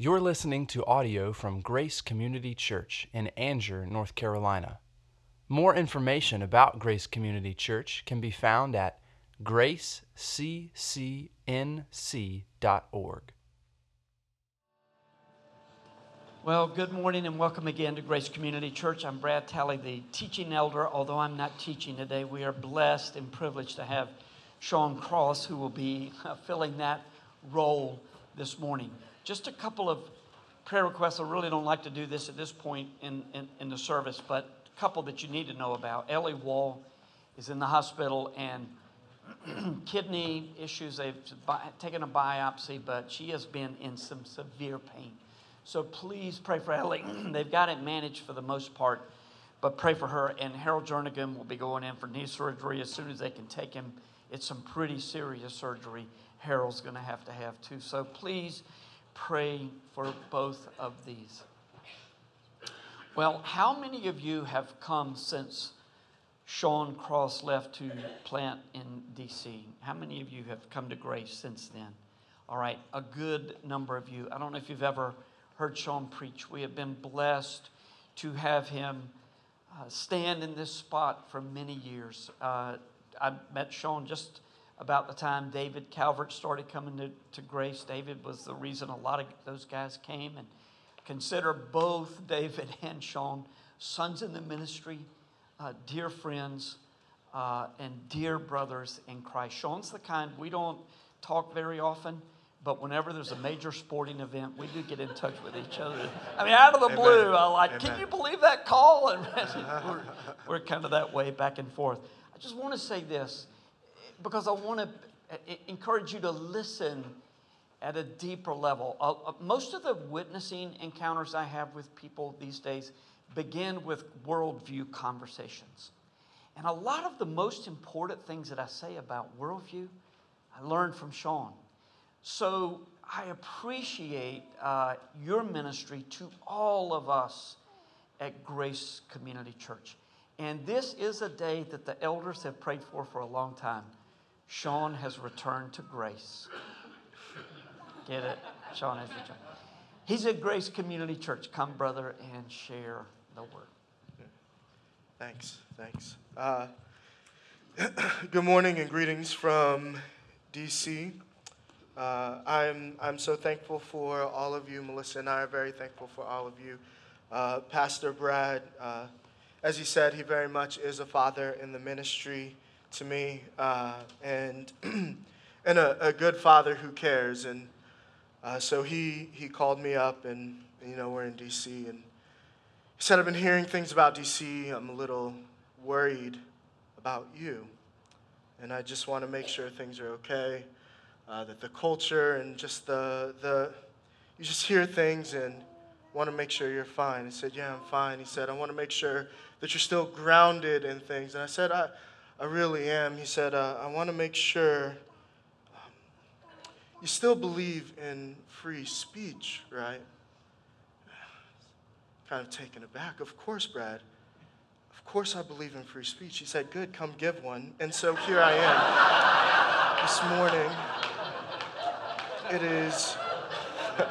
You're listening to audio from Grace Community Church in Angier, North Carolina. More information about Grace Community Church can be found at graceccnc.org. Well, good morning and welcome again to Grace Community Church. I'm Brad Talley, the teaching elder. Although I'm not teaching today, we are blessed and privileged to have Shaun Cross, who will be uh, filling that role this morning. Just a couple of prayer requests. I really don't like to do this at this point in, in, in the service, but a couple that you need to know about. Ellie Wall is in the hospital and kidney issues. They've taken a biopsy, but she has been in some severe pain. So please pray for Ellie. They've got it managed for the most part, but pray for her. And Harold Jernigan will be going in for knee surgery as soon as they can take him. It's some pretty serious surgery Harold's going to have to have too. So please pray for both of these. Well, how many of you have come since Shaun Cross left to plant in DC? How many of you have come to grace since then? All right, a good number of you. I don't know if you've ever heard Shaun preach. We have been blessed to have him uh, stand in this spot for many years. Uh, I met Shaun just about the time David Calvert started coming to, to grace. David was the reason a lot of those guys came. And consider both David and Shaun sons in the ministry, uh, dear friends, uh, and dear brothers in Christ. Shaun's the kind we don't talk very often. But whenever there's a major sporting event, we do get in touch with each other. I mean, out of the Amen. blue, I like, Amen. can you believe that call? And we're, we're kind of that way back and forth. I just want to say this because I want to encourage you to listen at a deeper level. Uh, uh, most of the witnessing encounters I have with people these days begin with worldview conversations. And a lot of the most important things that I say about worldview, I learned from Shaun. So I appreciate uh, your ministry to all of us at Grace Community Church. And this is a day that the elders have prayed for for a long time. Shaun has returned to grace. Get it? Shaun has returned. He's at Grace Community Church. Come, brother, and share the word. Thanks, thanks. Uh, good morning and greetings from DC. Uh, I'm, I'm so thankful for all of you. Melissa and I are very thankful for all of you. Uh, Pastor Brad, uh, as he said, he very much is a father in the ministry to me, uh, and, and a, a, good father who cares. And uh, so he, he called me up, and, you know, we're in D.C., and he said, I've been hearing things about D.C. I'm a little worried about you, and I just want to make sure things are okay uh, that the culture and just the, the, you just hear things and want to make sure you're fine. He said, Yeah, I'm fine. He said, I want to make sure that you're still grounded in things. And I said, I, I really am. He said, uh, I want to make sure um, you still believe in free speech, right? Kind of taken aback. Of course, Brad. Of course, I believe in free speech. He said, Good, come give one. And so here I am this morning it is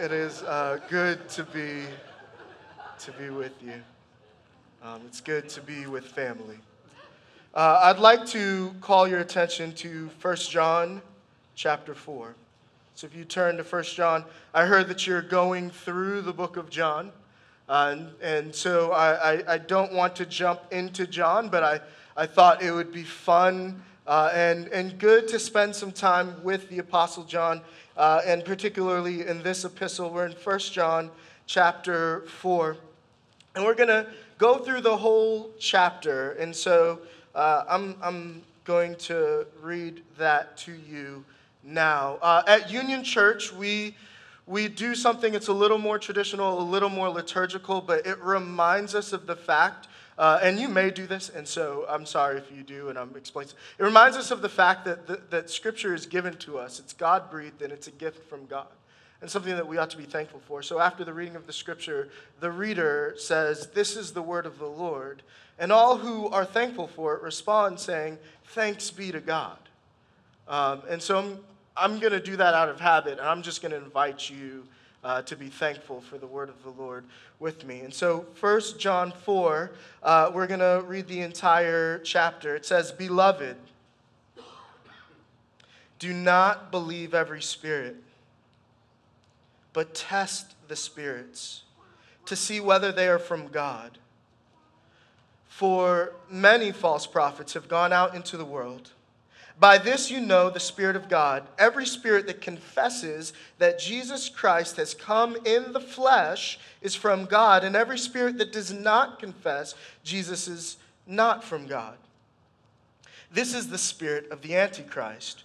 it is uh, good to be to be with you um, it's good to be with family uh, i'd like to call your attention to 1 john chapter 4 so if you turn to 1 john i heard that you're going through the book of john uh, and, and so I, I, I don't want to jump into john but i, I thought it would be fun uh, and, and good to spend some time with the Apostle John, uh, and particularly in this epistle. We're in 1 John chapter 4. And we're going to go through the whole chapter. And so uh, I'm, I'm going to read that to you now. Uh, at Union Church, we, we do something that's a little more traditional, a little more liturgical, but it reminds us of the fact uh, and you may do this, and so I'm sorry if you do, and I'm explaining. It reminds us of the fact that, that, that Scripture is given to us. It's God breathed, and it's a gift from God, and something that we ought to be thankful for. So after the reading of the Scripture, the reader says, This is the word of the Lord. And all who are thankful for it respond saying, Thanks be to God. Um, and so I'm I'm going to do that out of habit, and I'm just going to invite you uh, to be thankful for the word of the Lord with me. And so, 1 John 4, uh, we're going to read the entire chapter. It says, Beloved, do not believe every spirit, but test the spirits to see whether they are from God. For many false prophets have gone out into the world. By this you know the Spirit of God. Every spirit that confesses that Jesus Christ has come in the flesh is from God, and every spirit that does not confess Jesus is not from God. This is the spirit of the Antichrist,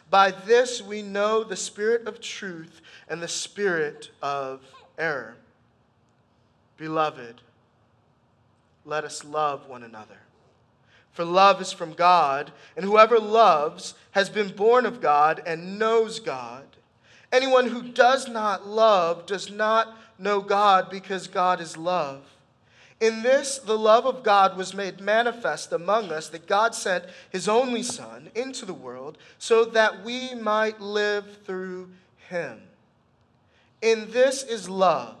By this we know the spirit of truth and the spirit of error. Beloved, let us love one another. For love is from God, and whoever loves has been born of God and knows God. Anyone who does not love does not know God because God is love. In this, the love of God was made manifest among us that God sent his only Son into the world so that we might live through him. In this is love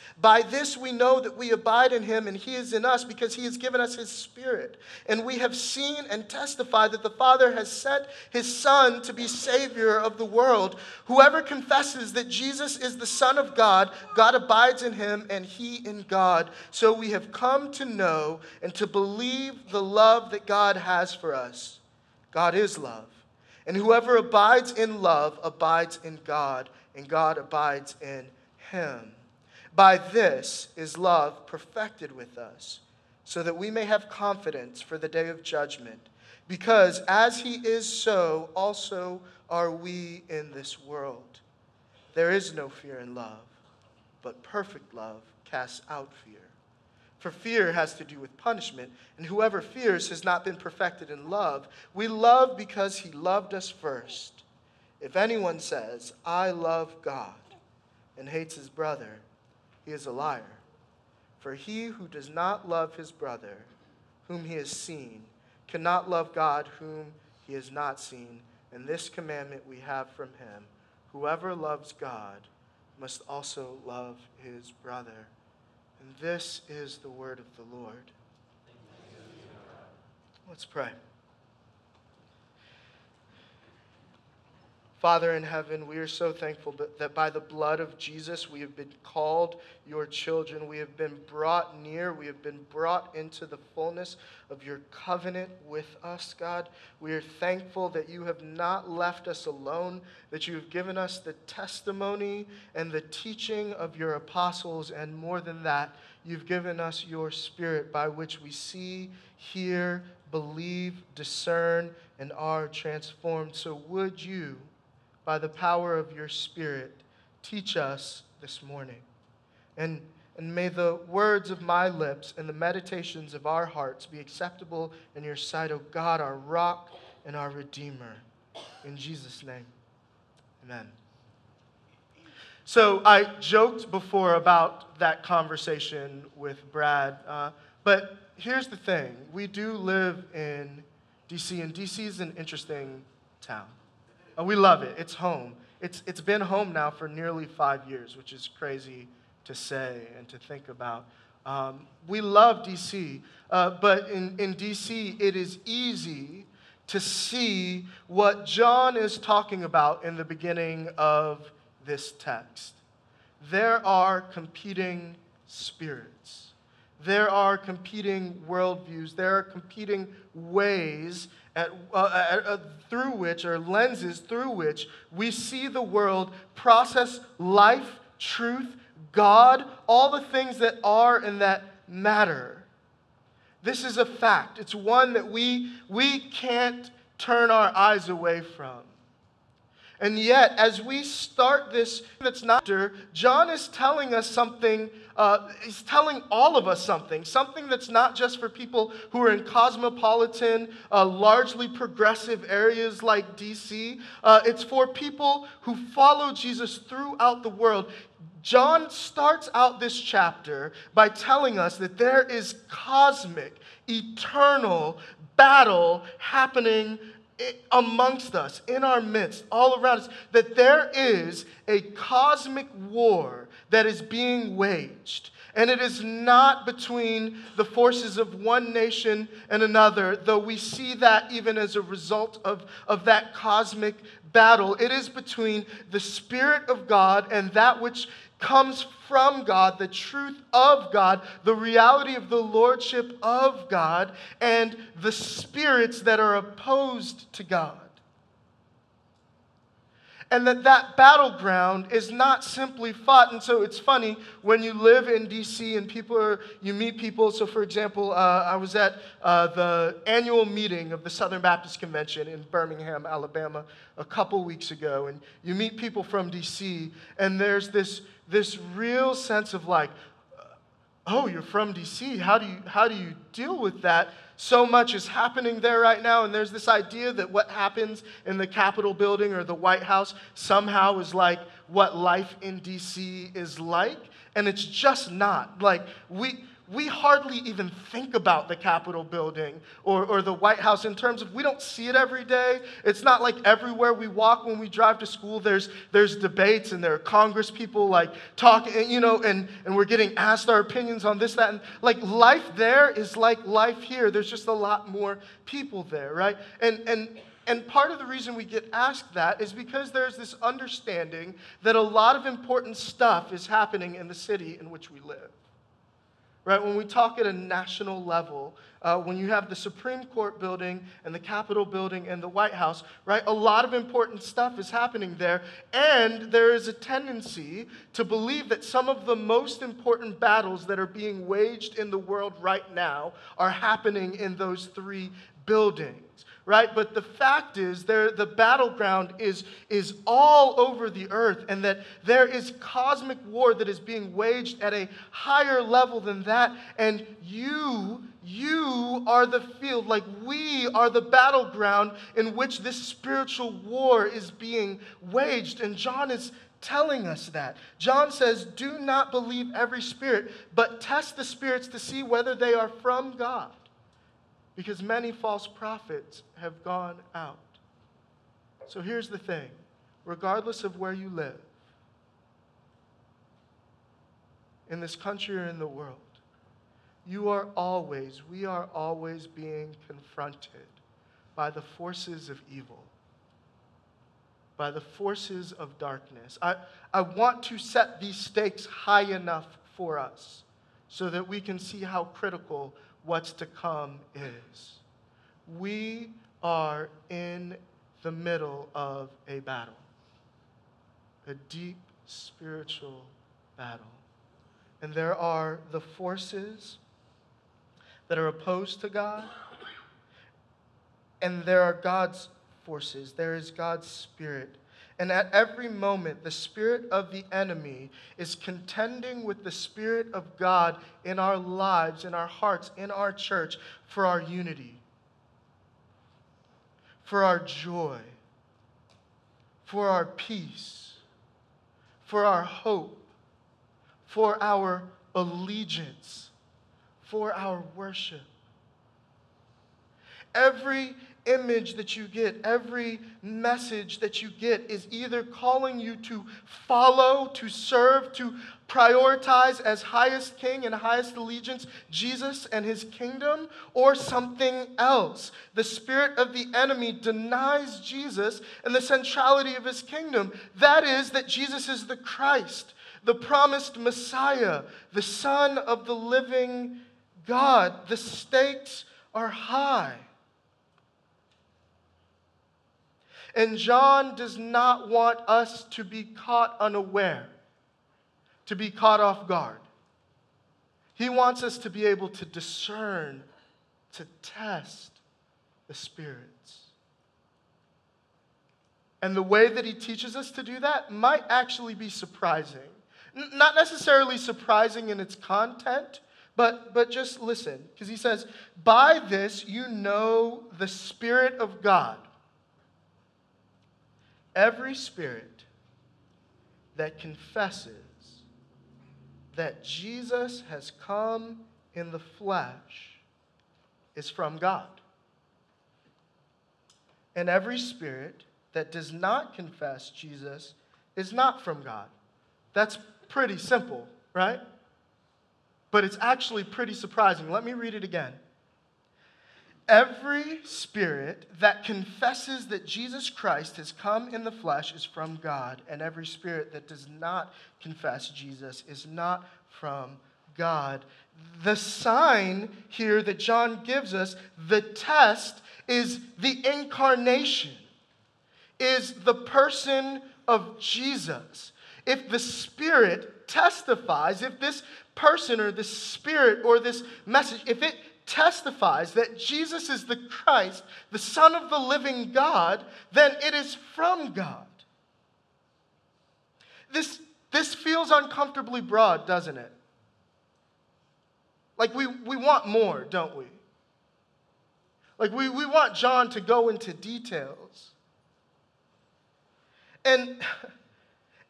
By this we know that we abide in him and he is in us because he has given us his spirit. And we have seen and testified that the Father has sent his Son to be Savior of the world. Whoever confesses that Jesus is the Son of God, God abides in him and he in God. So we have come to know and to believe the love that God has for us. God is love. And whoever abides in love abides in God, and God abides in him. By this is love perfected with us, so that we may have confidence for the day of judgment. Because as he is, so also are we in this world. There is no fear in love, but perfect love casts out fear. For fear has to do with punishment, and whoever fears has not been perfected in love. We love because he loved us first. If anyone says, I love God, and hates his brother, he is a liar. For he who does not love his brother, whom he has seen, cannot love God, whom he has not seen. And this commandment we have from him whoever loves God must also love his brother. And this is the word of the Lord. Let's pray. Father in heaven, we are so thankful that by the blood of Jesus we have been called your children. We have been brought near. We have been brought into the fullness of your covenant with us, God. We are thankful that you have not left us alone, that you have given us the testimony and the teaching of your apostles, and more than that, you've given us your spirit by which we see, hear, believe, discern, and are transformed. So would you? By the power of your Spirit, teach us this morning. And, and may the words of my lips and the meditations of our hearts be acceptable in your sight, O God, our rock and our Redeemer. In Jesus' name, amen. So I joked before about that conversation with Brad, uh, but here's the thing we do live in DC, and DC is an interesting town. Uh, we love it. It's home. It's, it's been home now for nearly five years, which is crazy to say and to think about. Um, we love DC, uh, but in, in DC, it is easy to see what John is talking about in the beginning of this text. There are competing spirits. There are competing worldviews. There are competing ways at, uh, uh, through which, or lenses through which, we see the world, process life, truth, God, all the things that are and that matter. This is a fact. It's one that we, we can't turn our eyes away from. And yet, as we start this, that's not, John is telling us something, uh, he's telling all of us something, something that's not just for people who are in cosmopolitan, uh, largely progressive areas like DC. Uh, it's for people who follow Jesus throughout the world. John starts out this chapter by telling us that there is cosmic, eternal battle happening amongst us, in our midst, all around us, that there is a cosmic war that is being waged. And it is not between the forces of one nation and another, though we see that even as a result of, of that cosmic battle. It is between the Spirit of God and that which comes from God, the truth of God, the reality of the lordship of God, and the spirits that are opposed to God. And that that battleground is not simply fought. And so it's funny when you live in DC and people are, you meet people. So, for example, uh, I was at uh, the annual meeting of the Southern Baptist Convention in Birmingham, Alabama, a couple weeks ago. And you meet people from DC, and there's this this real sense of like, oh, you're from DC. How do you, how do you deal with that? So much is happening there right now, and there's this idea that what happens in the Capitol building or the White House somehow is like what life in DC is like, and it's just not. Like, we, we hardly even think about the Capitol building or, or the White House in terms of we don't see it every day. It's not like everywhere we walk when we drive to school, there's, there's debates and there are Congress people like talking, you know, and, and we're getting asked our opinions on this, that. And like life there is like life here. There's just a lot more people there, right? And, and, and part of the reason we get asked that is because there's this understanding that a lot of important stuff is happening in the city in which we live right? When we talk at a national level, uh, when you have the Supreme Court building and the Capitol building and the White House, right? A lot of important stuff is happening there. And there is a tendency to believe that some of the most important battles that are being waged in the world right now are happening in those three buildings right? But the fact is, there, the battleground is, is all over the earth, and that there is cosmic war that is being waged at a higher level than that. And you, you are the field, like we are the battleground in which this spiritual war is being waged. And John is telling us that. John says, Do not believe every spirit, but test the spirits to see whether they are from God because many false prophets have gone out. So here's the thing regardless of where you live, in this country or in the world, you are always, we are always being confronted by the forces of evil, by the forces of darkness. I, I want to set these stakes high enough for us so that we can see how critical what's to come is. We are in the middle of a battle, a deep spiritual battle. And there are the forces that are opposed to God, and there are God's forces. There is God's Spirit and at every moment, the spirit of the enemy is contending with the spirit of God in our lives, in our hearts, in our church for our unity, for our joy, for our peace, for our hope, for our allegiance, for our worship. Every image that you get, every message that you get is either calling you to follow, to serve, to prioritize as highest king and highest allegiance Jesus and his kingdom, or something else. The spirit of the enemy denies Jesus and the centrality of his kingdom. That is, that Jesus is the Christ, the promised Messiah, the Son of the living God. The stakes are high. And John does not want us to be caught unaware, to be caught off guard. He wants us to be able to discern, to test the spirits. And the way that he teaches us to do that might actually be surprising. N- not necessarily surprising in its content, but, but just listen, because he says, By this you know the Spirit of God. Every spirit that confesses that Jesus has come in the flesh is from God. And every spirit that does not confess Jesus is not from God. That's pretty simple, right? But it's actually pretty surprising. Let me read it again. Every spirit that confesses that Jesus Christ has come in the flesh is from God, and every spirit that does not confess Jesus is not from God. The sign here that John gives us, the test, is the incarnation, is the person of Jesus. If the Spirit testifies, if this person or this Spirit or this message, if it testifies that Jesus is the Christ, the Son of the living God, then it is from God. This, this feels uncomfortably broad, doesn't it? Like we, we want more, don't we? Like we, we want John to go into details. And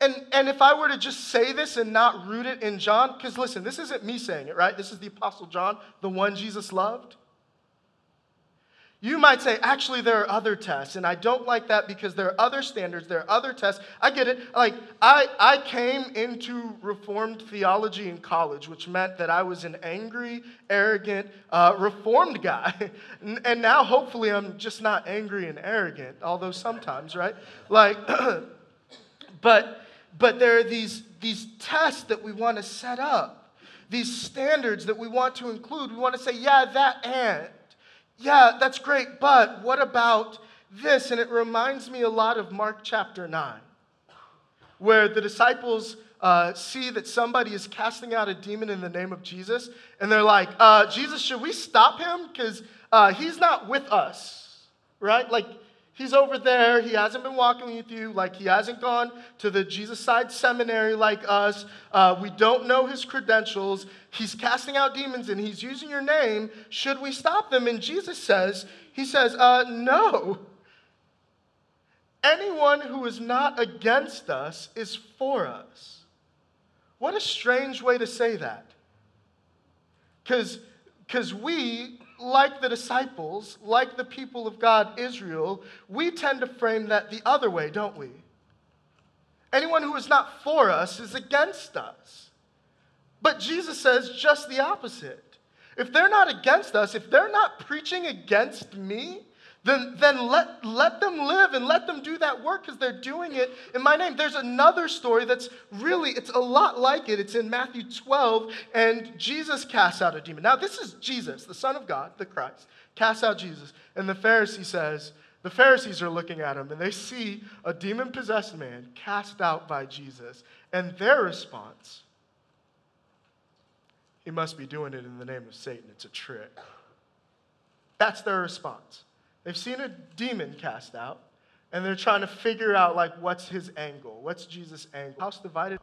and, and if I were to just say this and not root it in John, because listen, this isn't me saying it, right? This is the Apostle John, the one Jesus loved. You might say, actually, there are other tests, and I don't like that because there are other standards, there are other tests. I get it. Like, I, I came into Reformed theology in college, which meant that I was an angry, arrogant, uh, Reformed guy. and now, hopefully, I'm just not angry and arrogant, although sometimes, right? Like, but but there are these, these tests that we want to set up, these standards that we want to include. We want to say, yeah, that and. Yeah, that's great, but what about this? And it reminds me a lot of Mark chapter 9, where the disciples uh, see that somebody is casting out a demon in the name of Jesus, and they're like, uh, Jesus, should we stop him? Because uh, he's not with us, right? Like, He's over there. He hasn't been walking with you. Like, he hasn't gone to the Jesus side seminary like us. Uh, we don't know his credentials. He's casting out demons and he's using your name. Should we stop them? And Jesus says, He says, uh, No. Anyone who is not against us is for us. What a strange way to say that. Because we like the disciples, like the people of God, Israel, we tend to frame that the other way, don't we? Anyone who is not for us is against us. But Jesus says just the opposite. If they're not against us, if they're not preaching against me, then, then let, let them live and let them do that work because they're doing it in my name. There's another story that's really, it's a lot like it. It's in Matthew 12, and Jesus casts out a demon. Now, this is Jesus, the Son of God, the Christ, casts out Jesus. And the Pharisee says, the Pharisees are looking at him and they see a demon possessed man cast out by Jesus. And their response, he must be doing it in the name of Satan. It's a trick. That's their response. They've seen a demon cast out, and they're trying to figure out, like, what's his angle? What's Jesus' angle? House divided.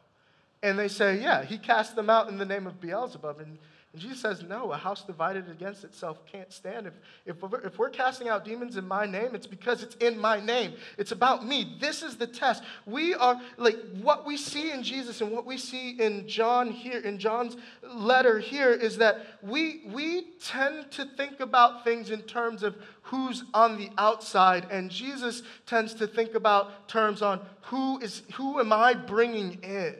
And they say, yeah, he cast them out in the name of Beelzebub. And and Jesus says, No, a house divided against itself can't stand. If, if, we're, if we're casting out demons in my name, it's because it's in my name. It's about me. This is the test. We are, like, what we see in Jesus and what we see in John here, in John's letter here, is that we, we tend to think about things in terms of who's on the outside, and Jesus tends to think about terms on who is, who am I bringing in?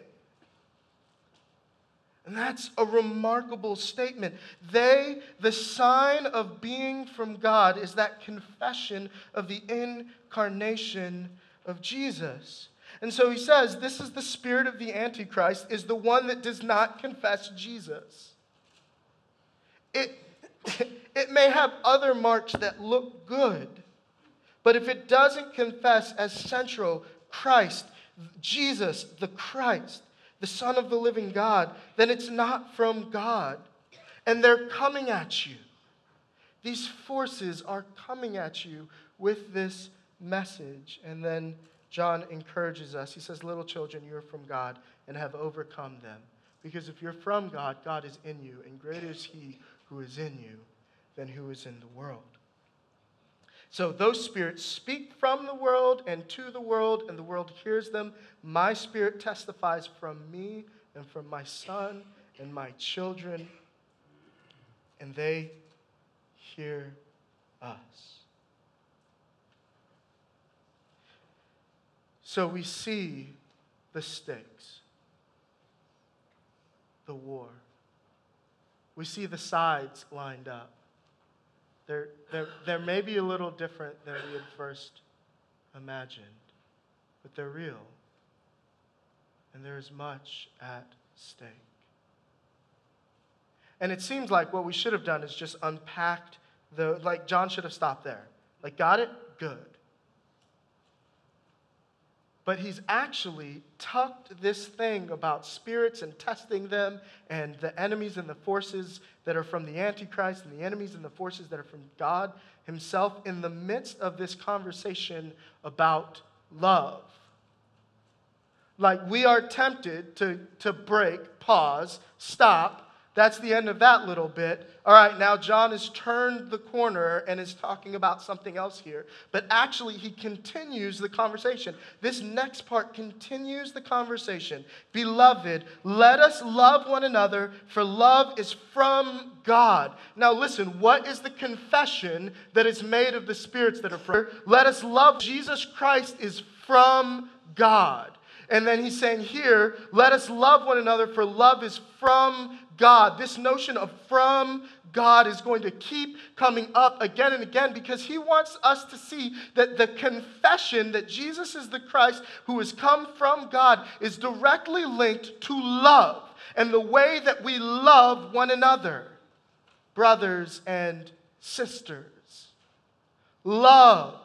And that's a remarkable statement. They, the sign of being from God is that confession of the incarnation of Jesus. And so he says, this is the spirit of the Antichrist, is the one that does not confess Jesus. It, it may have other marks that look good, But if it doesn't confess as central Christ, Jesus, the Christ, the Son of the living God, then it's not from God. And they're coming at you. These forces are coming at you with this message. And then John encourages us. He says, Little children, you are from God and have overcome them. Because if you're from God, God is in you, and greater is He who is in you than who is in the world. So those spirits speak from the world and to the world, and the world hears them. My spirit testifies from me and from my son and my children, and they hear us. So we see the stakes, the war. We see the sides lined up. They're, they're, they're maybe a little different than we had first imagined, but they're real. And there is much at stake. And it seems like what we should have done is just unpacked the, like, John should have stopped there. Like, got it? Good but he's actually tucked this thing about spirits and testing them and the enemies and the forces that are from the Antichrist and the enemies and the forces that are from God himself in the midst of this conversation about love. Like we are tempted to, to break, pause, stop, that's the end of that little bit. All right, now John has turned the corner and is talking about something else here. But actually, he continues the conversation. This next part continues the conversation. Beloved, let us love one another, for love is from God. Now, listen, what is the confession that is made of the spirits that are from? Let us love. Jesus Christ is from God. And then he's saying here, let us love one another, for love is from God. This notion of from God is going to keep coming up again and again because he wants us to see that the confession that Jesus is the Christ who has come from God is directly linked to love and the way that we love one another, brothers and sisters. Love.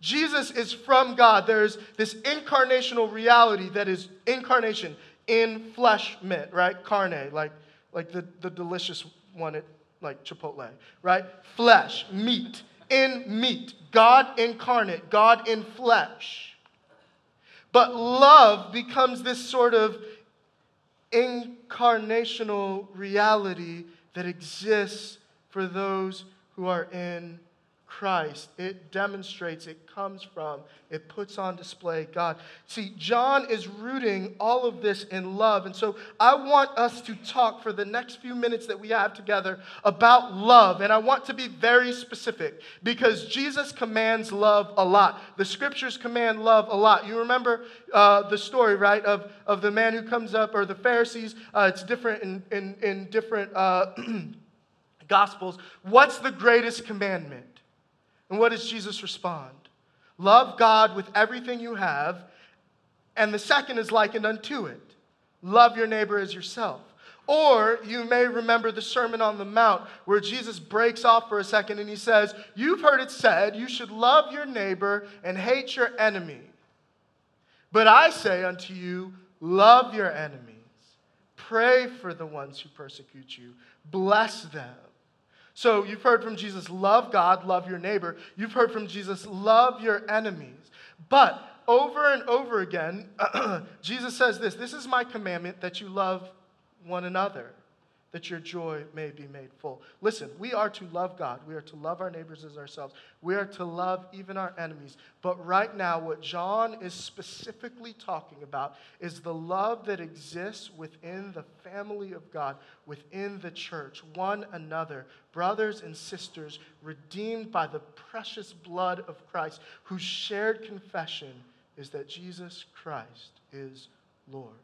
Jesus is from God. There's this incarnational reality that is incarnation in flesh meant, right? Carne, like, like the, the delicious one at like Chipotle, right? Flesh, meat, in meat, God incarnate, God in flesh. But love becomes this sort of incarnational reality that exists for those who are in Christ. It demonstrates, it comes from, it puts on display God. See, John is rooting all of this in love. And so I want us to talk for the next few minutes that we have together about love. And I want to be very specific because Jesus commands love a lot. The scriptures command love a lot. You remember uh, the story, right, of, of the man who comes up, or the Pharisees. Uh, it's different in, in, in different uh, gospels. What's the greatest commandment? And what does Jesus respond? Love God with everything you have. And the second is likened unto it love your neighbor as yourself. Or you may remember the Sermon on the Mount where Jesus breaks off for a second and he says, You've heard it said, you should love your neighbor and hate your enemy. But I say unto you, love your enemies, pray for the ones who persecute you, bless them. So you've heard from Jesus, love God, love your neighbor. You've heard from Jesus, love your enemies. But over and over again, Jesus says this this is my commandment that you love one another that your joy may be made full. Listen, we are to love God. We are to love our neighbors as ourselves. We are to love even our enemies. But right now, what John is specifically talking about is the love that exists within the family of God, within the church, one another, brothers and sisters, redeemed by the precious blood of Christ, whose shared confession is that Jesus Christ is Lord.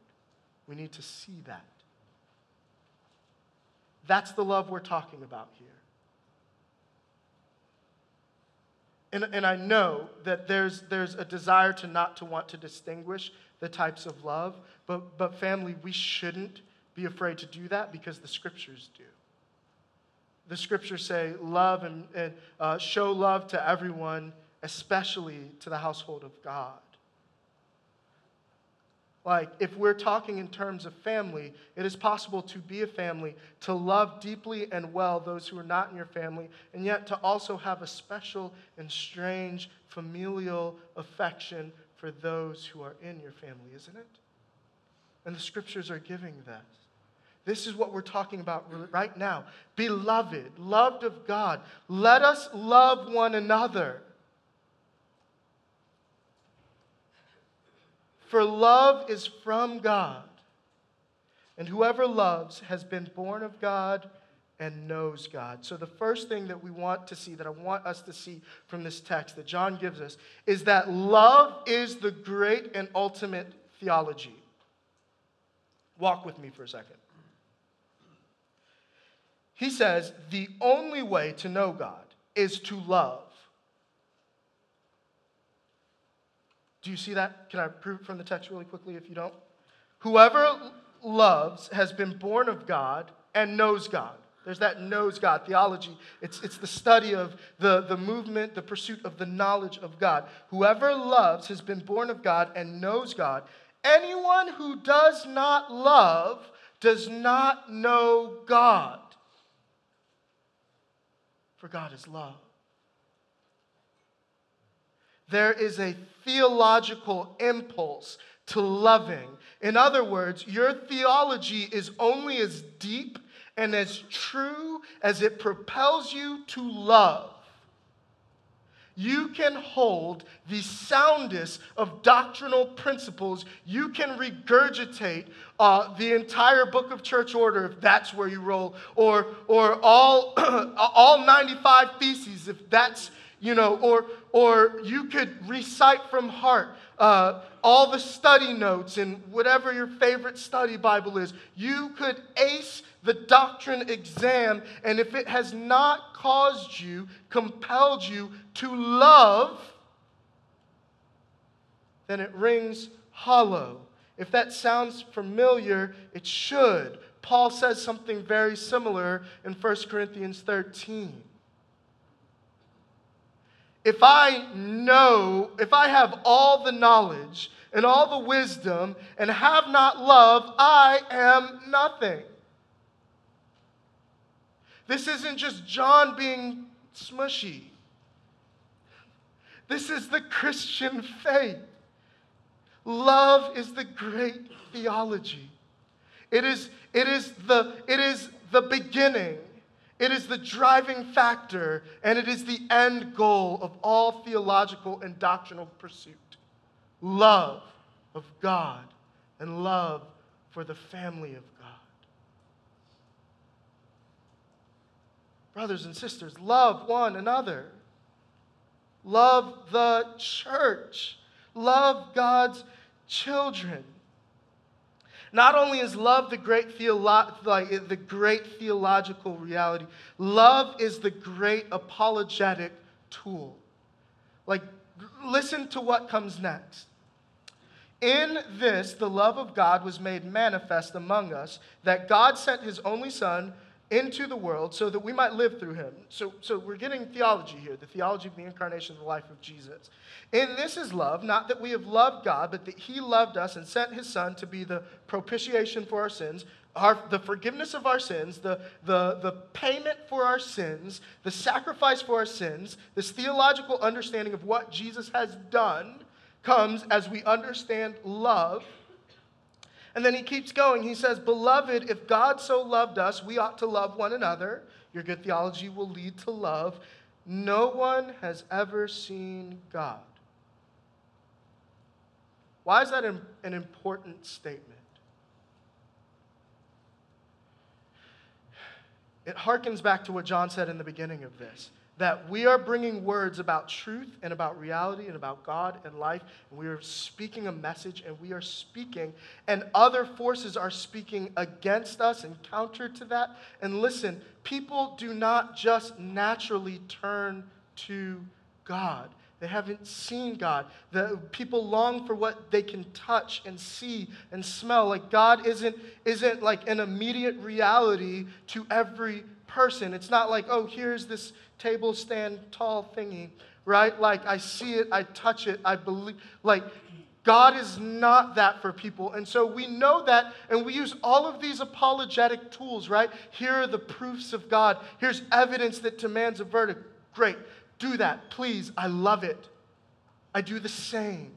We need to see that. That's the love we're talking about here. And, and I know that there's, there's a desire to not to want to distinguish the types of love, but, but family, we shouldn't be afraid to do that because the scriptures do. the scriptures say, love and, and uh, show love to everyone, especially to the household of God. Like, if we're talking in terms of family, it is possible to be a family, to love deeply and well those who are not in your family, and yet to also have a special and strange familial affection for those who are in your family, isn't it? And the scriptures are giving that. This is what we're talking about right now. Beloved, loved of God, let us love one another. For love is from God, and whoever loves has been born of God and knows God. So, the first thing that we want to see, that I want us to see from this text that John gives us, is that love is the great and ultimate theology. Walk with me for a second. He says, the only way to know God is to love. Do you see that? Can I prove it from the text really quickly if you don't? Whoever loves has been born of God and knows God. There's that knows God theology. It's, it's the study of the, the movement, the pursuit of the knowledge of God. Whoever loves has been born of God and knows God. Anyone who does not love does not know God for God is love. There is a theological impulse to loving. In other words, your theology is only as deep and as true as it propels you to love you can hold the soundest of doctrinal principles. You can regurgitate uh, the entire book of church order if that's where you roll, or, or all, all 95 theses if that's, you know, or, or you could recite from heart uh, all the study notes and whatever your favorite study Bible is. You could ace the doctrine exam, and if it has not caused you, compelled you to love, then it rings hollow. If that sounds familiar, it should. Paul says something very similar in 1 Corinthians 13. If I know, if I have all the knowledge and all the wisdom and have not love, I am nothing. This isn't just John being smushy. This is the Christian faith. Love is the great theology. It is, it is, the, it is the beginning, it is the driving factor, and it is the end goal of all theological and doctrinal pursuit love of God and love for the family of God. Brothers and sisters, love one another. Love the church. Love God's children. Not only is love the great, theolo- like, the great theological reality, love is the great apologetic tool. Like, listen to what comes next. In this, the love of God was made manifest among us, that God sent his only Son into the world so that we might live through him. So, so we're getting theology here, the theology of the incarnation of the life of Jesus. And this is love, not that we have loved God, but that he loved us and sent his son to be the propitiation for our sins, our, the forgiveness of our sins, the, the, the payment for our sins, the sacrifice for our sins, this theological understanding of what Jesus has done comes as we understand love and then he keeps going. He says, Beloved, if God so loved us, we ought to love one another. Your good theology will lead to love. No one has ever seen God. Why is that an important statement? It harkens back to what John said in the beginning of this that we are bringing words about truth and about reality and about God and life, and we are speaking a message and we are speaking, and other forces are speaking against us and counter to that. And listen, people do not just naturally turn to God. They haven't seen God. The people long for what they can touch and see and smell. Like God isn't, isn't like an immediate reality to every person. It's not like, oh, here's this table stand tall thingy, right? Like I see it, I touch it, I believe. Like God is not that for people. And so we know that, and we use all of these apologetic tools, right? Here are the proofs of God. Here's evidence that demands a verdict. Great. Do that, please. I love it. I do the same.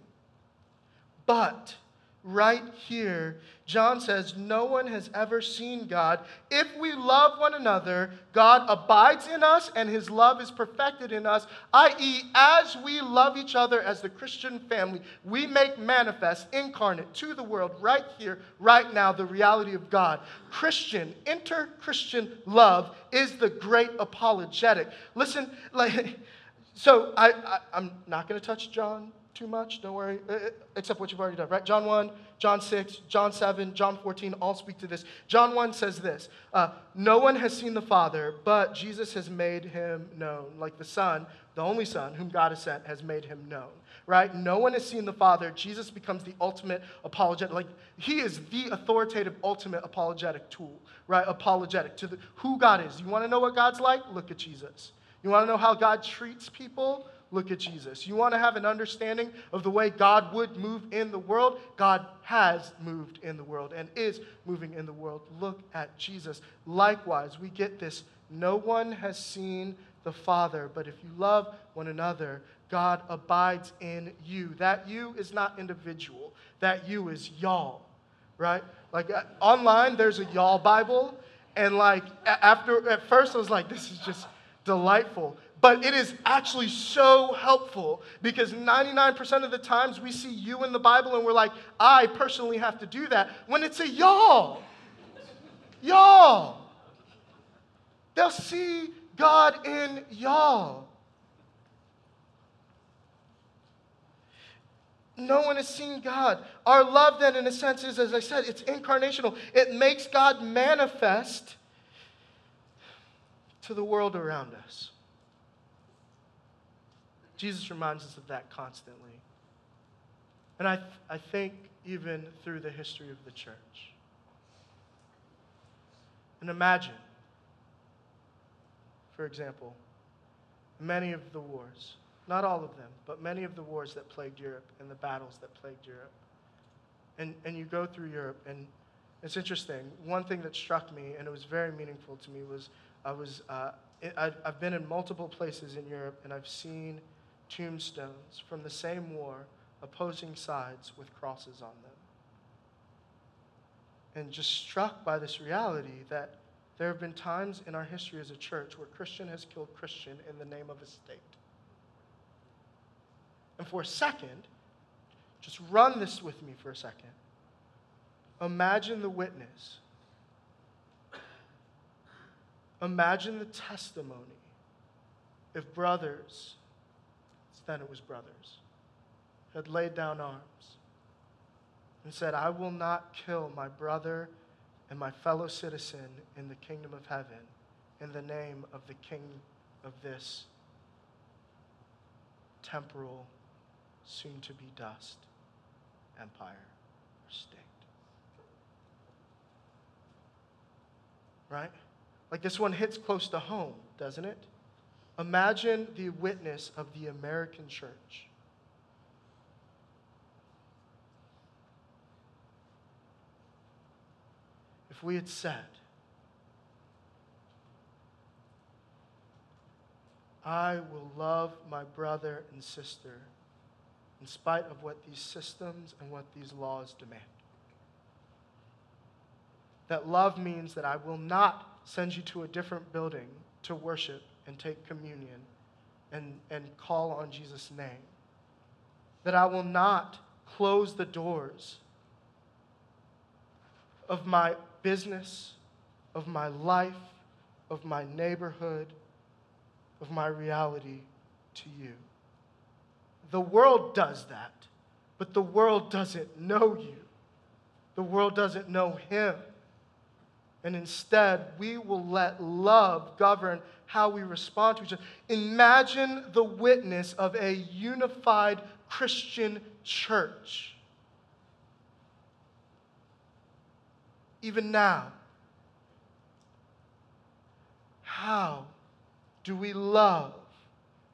But right here, John says, No one has ever seen God. If we love one another, God abides in us and his love is perfected in us, i.e., as we love each other as the Christian family, we make manifest, incarnate to the world right here, right now, the reality of God. Christian, inter Christian love is the great apologetic. Listen, like, so I, I, I'm not going to touch John too much, don't worry, except what you've already done, right? John 1, John 6, John 7, John 14 all speak to this. John 1 says this uh, No one has seen the Father, but Jesus has made him known. Like the Son, the only Son whom God has sent, has made him known, right? No one has seen the Father. Jesus becomes the ultimate apologetic. Like, he is the authoritative, ultimate apologetic tool, right? Apologetic to the, who God is. You want to know what God's like? Look at Jesus. You want to know how God treats people? Look at Jesus. You want to have an understanding of the way God would move in the world? God has moved in the world and is moving in the world. Look at Jesus. Likewise, we get this no one has seen the Father, but if you love one another, God abides in you. That you is not individual, that you is y'all, right? Like uh, online, there's a y'all Bible. And like after, at first, I was like, this is just delightful but it is actually so helpful because 99% of the times we see you in the Bible and we're like, I personally have to do that when it's a y'all. Y'all. They'll see God in y'all. No one has seen God. Our love, then, in a sense, is, as I said, it's incarnational. It makes God manifest to the world around us. Jesus reminds us of that constantly. And I, I think even through the history of the church. And imagine, for example, many of the wars, not all of them, but many of the wars that plagued Europe and the battles that plagued Europe. And, and you go through Europe, and it's interesting. One thing that struck me, and it was very meaningful to me, was I was, uh, I've been in multiple places in Europe, and I've seen tombstones from the same war, opposing sides with crosses on them. And just struck by this reality that there have been times in our history as a church where Christian has killed Christian in the name of a state. And for a second, just run this with me for a second. Imagine the witness. Imagine the testimony if brothers then it was brothers, had laid down arms and said, I will not kill my brother and my fellow citizen in the kingdom of heaven in the name of the king of this temporal, soon to be dust empire or state. Right? Like this one hits close to home, doesn't it? Imagine the witness of the American church. If we had said, I will love my brother and sister in spite of what these systems and what these laws demand. That love means that I will not send you to a different building to worship and take communion and, and call on Jesus' name. That I will not close the doors of my business, of my life, of my neighborhood, of my reality to you. The world does that, but the world doesn't know you. The world doesn't know Him. And instead, we will let love govern how we respond to each other. Imagine the witness of a unified Christian church. Even now, how do we love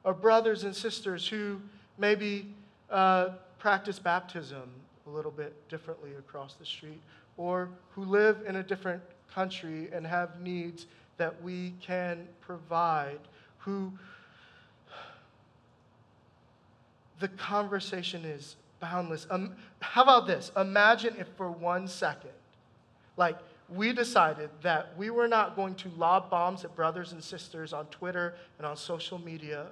our brothers and sisters who maybe uh, practice baptism a little bit differently across the street, or who live in a different country and have needs that we can provide, who the conversation is boundless. Um, how about this? Imagine if for one second, like, we decided that we were not going to lob bombs at brothers and sisters on Twitter and on social media,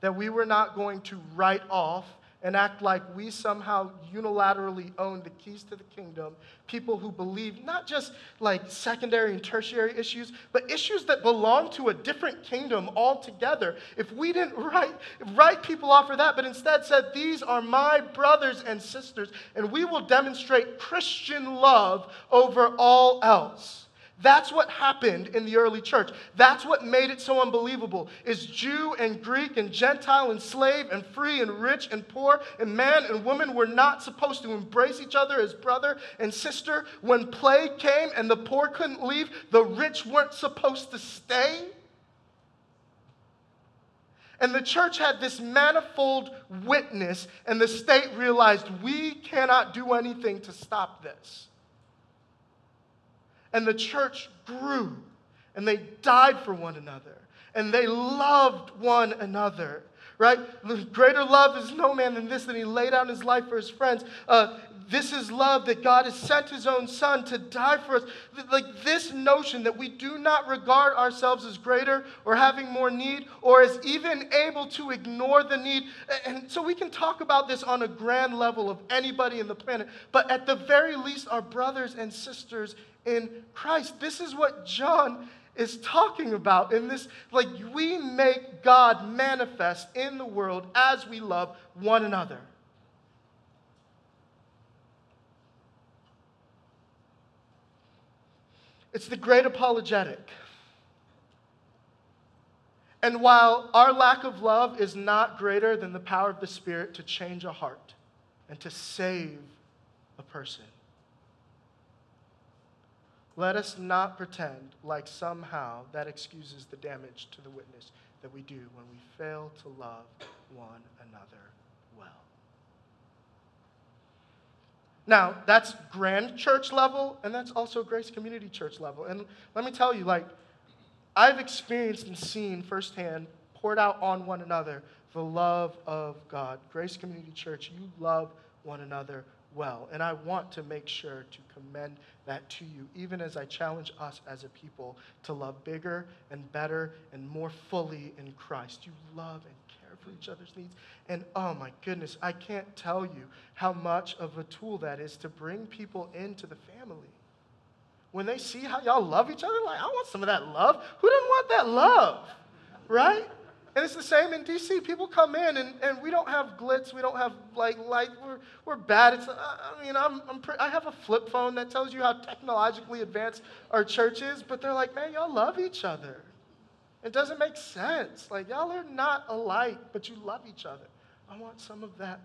that we were not going to write off and act like we somehow unilaterally own the keys to the kingdom. People who believe not just like secondary and tertiary issues, but issues that belong to a different kingdom altogether. If we didn't write, write people off for that, but instead said, These are my brothers and sisters, and we will demonstrate Christian love over all else. That's what happened in the early church. That's what made it so unbelievable. Is Jew and Greek and Gentile and slave and free and rich and poor and man and woman were not supposed to embrace each other as brother and sister. When plague came and the poor couldn't leave, the rich weren't supposed to stay. And the church had this manifold witness, and the state realized we cannot do anything to stop this. And the church grew, and they died for one another, and they loved one another. Right? Greater love is no man than this, that he laid down his life for his friends. Uh, this is love that God has sent his own son to die for us. Like this notion that we do not regard ourselves as greater or having more need or as even able to ignore the need. And so we can talk about this on a grand level of anybody in the planet, but at the very least, our brothers and sisters in Christ. This is what John is talking about in this like we make God manifest in the world as we love one another. It's the great apologetic. And while our lack of love is not greater than the power of the Spirit to change a heart and to save a person, let us not pretend like somehow that excuses the damage to the witness that we do when we fail to love one another well. Now, that's grand church level, and that's also Grace Community Church level. And let me tell you, like, I've experienced and seen firsthand, poured out on one another, the love of God. Grace Community Church, you love one another well. And I want to make sure to commend that to you, even as I challenge us as a people to love bigger and better and more fully in Christ. You love and care for each other's needs. And oh my goodness, I can't tell you how much of a tool that is to bring people into the family. When they see how y'all love each other, like, I want some of that love. Who doesn't want that love? Right? And it's the same in DC. People come in and, and we don't have glitz. We don't have like light. We're, we're bad. It's, I mean, I'm, I'm pre- I have a flip phone that tells you how technologically advanced our church is, but they're like, man, y'all love each other. It doesn't make sense. Like, y'all are not alike, but you love each other. I want some of that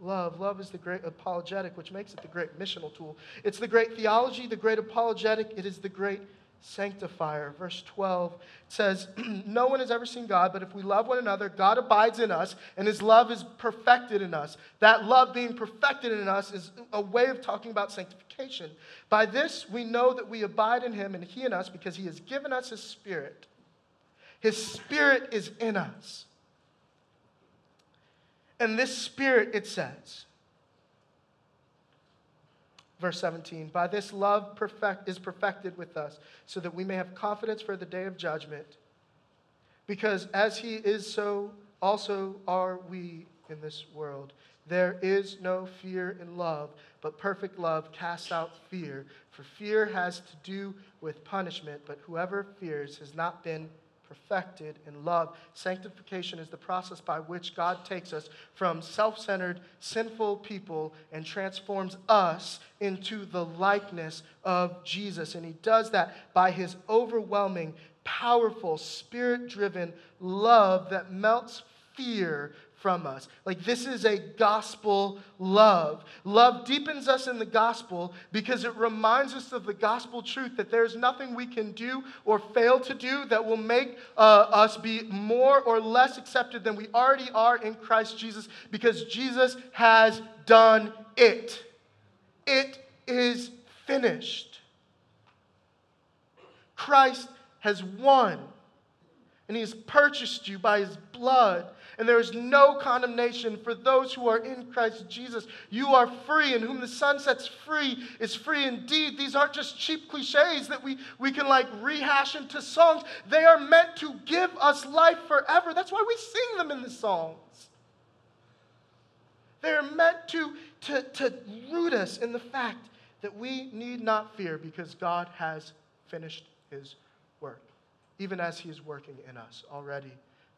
love. Love is the great apologetic, which makes it the great missional tool. It's the great theology, the great apologetic. It is the great sanctifier. Verse 12 says, No one has ever seen God, but if we love one another, God abides in us, and his love is perfected in us. That love being perfected in us is a way of talking about sanctification. By this, we know that we abide in him and he in us because he has given us his spirit. His spirit is in us. And this spirit, it says, Verse 17, by this love perfect, is perfected with us, so that we may have confidence for the day of judgment. Because as he is, so also are we in this world. There is no fear in love, but perfect love casts out fear. For fear has to do with punishment, but whoever fears has not been perfected in love. Sanctification is the process by which God takes us from self centered, sinful people and transforms us into the likeness of Jesus. And He does that by His overwhelming, powerful, spirit driven love that melts fear from us. Like, this is a gospel love. Love deepens us in the gospel because it reminds us of the gospel truth that there's nothing we can do or fail to do that will make uh, us be more or less accepted than we already are in Christ Jesus because Jesus has done it. It is finished. Christ has won, and he has purchased you by his blood. And there is no condemnation for those who are in Christ Jesus. You are free, and whom the Son sets free is free indeed. These aren't just cheap cliches that we, we can like rehash into songs. They are meant to give us life forever. That's why we sing them in the songs. They're meant to, to, to root us in the fact that we need not fear because God has finished his work, even as he is working in us already,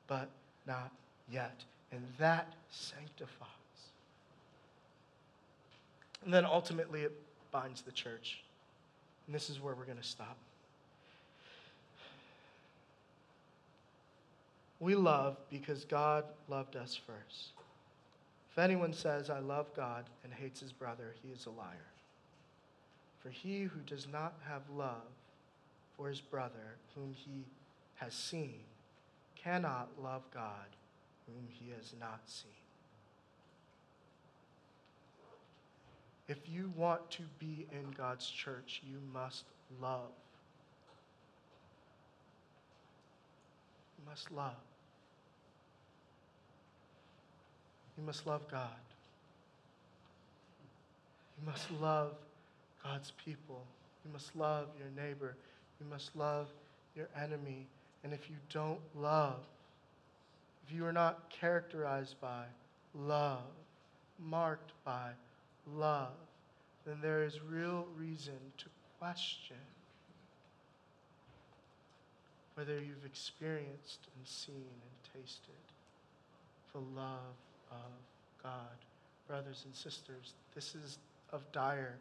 but not yet. And that sanctifies. And then ultimately, it binds the church. And this is where we're going to stop. We love because God loved us first. If anyone says, I love God and hates his brother, he is a liar. For he who does not have love for his brother whom he has seen cannot love God whom he has not seen. If you want to be in God's church, you must love. You must love. You must love God. You must love God's people. You must love your neighbor. You must love your enemy. And if you don't love, if you are not characterized by love, marked by love, then there is real reason to question whether you've experienced and seen and tasted the love of God. Brothers and sisters, this is of dire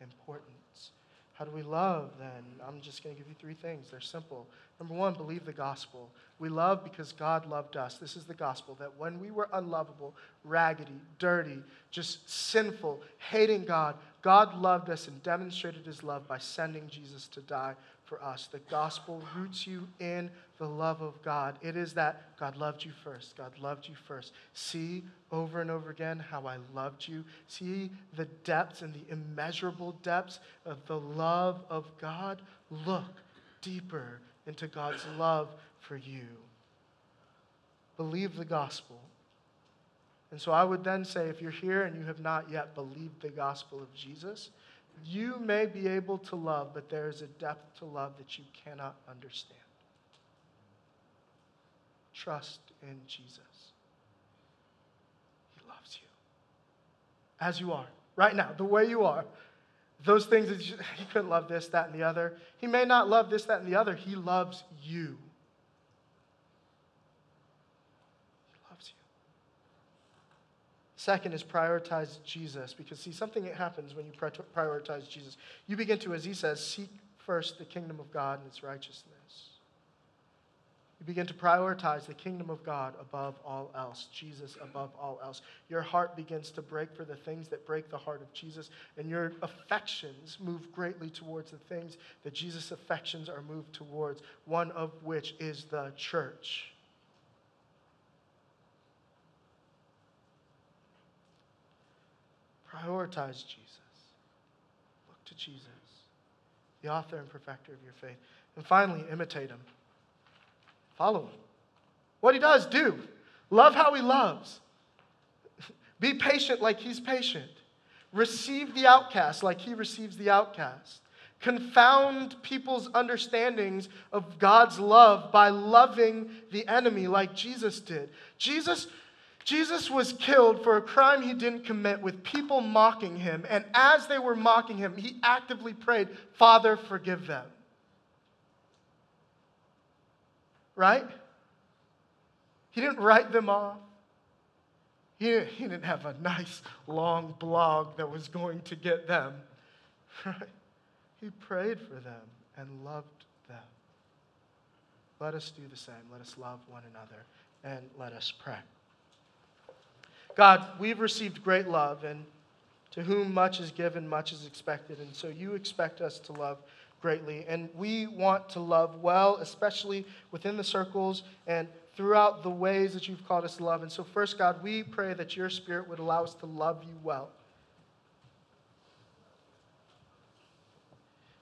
importance. How do we love then? I'm just going to give you three things. They're simple. Number one, believe the gospel. We love because God loved us. This is the gospel that when we were unlovable, raggedy, dirty, just sinful, hating God, God loved us and demonstrated his love by sending Jesus to die for us. The gospel roots you in the love of God. It is that God loved you first. God loved you first. See over and over again how I loved you. See the depths and the immeasurable depths of the love of God. Look deeper into God's love for you. Believe the gospel. And so I would then say if you're here and you have not yet believed the gospel of Jesus, you may be able to love, but there is a depth to love that you cannot understand. Trust in Jesus. He loves you as you are, right now, the way you are. Those things that you, he couldn't love this, that, and the other. He may not love this, that, and the other. He loves you. Second is prioritize Jesus because, see, something that happens when you prioritize Jesus. You begin to, as he says, seek first the kingdom of God and its righteousness. You begin to prioritize the kingdom of God above all else, Jesus above all else. Your heart begins to break for the things that break the heart of Jesus, and your affections move greatly towards the things that Jesus' affections are moved towards, one of which is the church. Prioritize Jesus. Look to Jesus, the author and perfecter of your faith. And finally, imitate him. Follow him. What he does, do. Love how he loves. Be patient like he's patient. Receive the outcast like he receives the outcast. Confound people's understandings of God's love by loving the enemy like Jesus did. Jesus Jesus was killed for a crime he didn't commit with people mocking him. And as they were mocking him, he actively prayed, Father, forgive them. Right? He didn't write them off. He, he didn't have a nice long blog that was going to get them. Right? He prayed for them and loved them. Let us do the same. Let us love one another and let us pray. God, we've received great love, and to whom much is given, much is expected. And so you expect us to love greatly. And we want to love well, especially within the circles and throughout the ways that you've called us to love. And so, first, God, we pray that your spirit would allow us to love you well.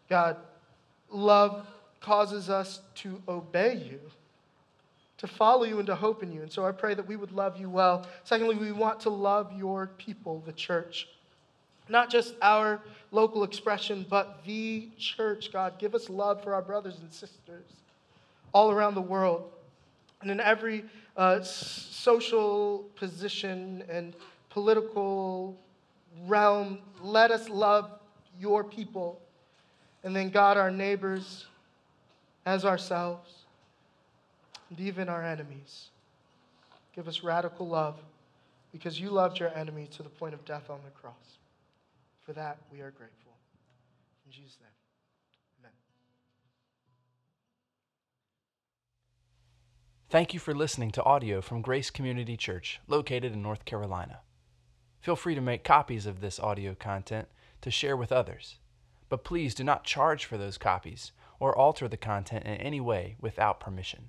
God, love causes us to obey you, to follow you, and to hope in you. And so I pray that we would love you well. Secondly, we want to love your people, the church. Not just our local expression, but the church, God. Give us love for our brothers and sisters all around the world and in every uh, social position and political realm. Let us love your people. And then, God, our neighbors as ourselves, and even our enemies. Give us radical love because you loved your enemy to the point of death on the cross. For that, we are grateful. In Jesus' name, amen. Thank you for listening to audio from Grace Community Church, located in North Carolina. Feel free to make copies of this audio content to share with others, but please do not charge for those copies or alter the content in any way without permission.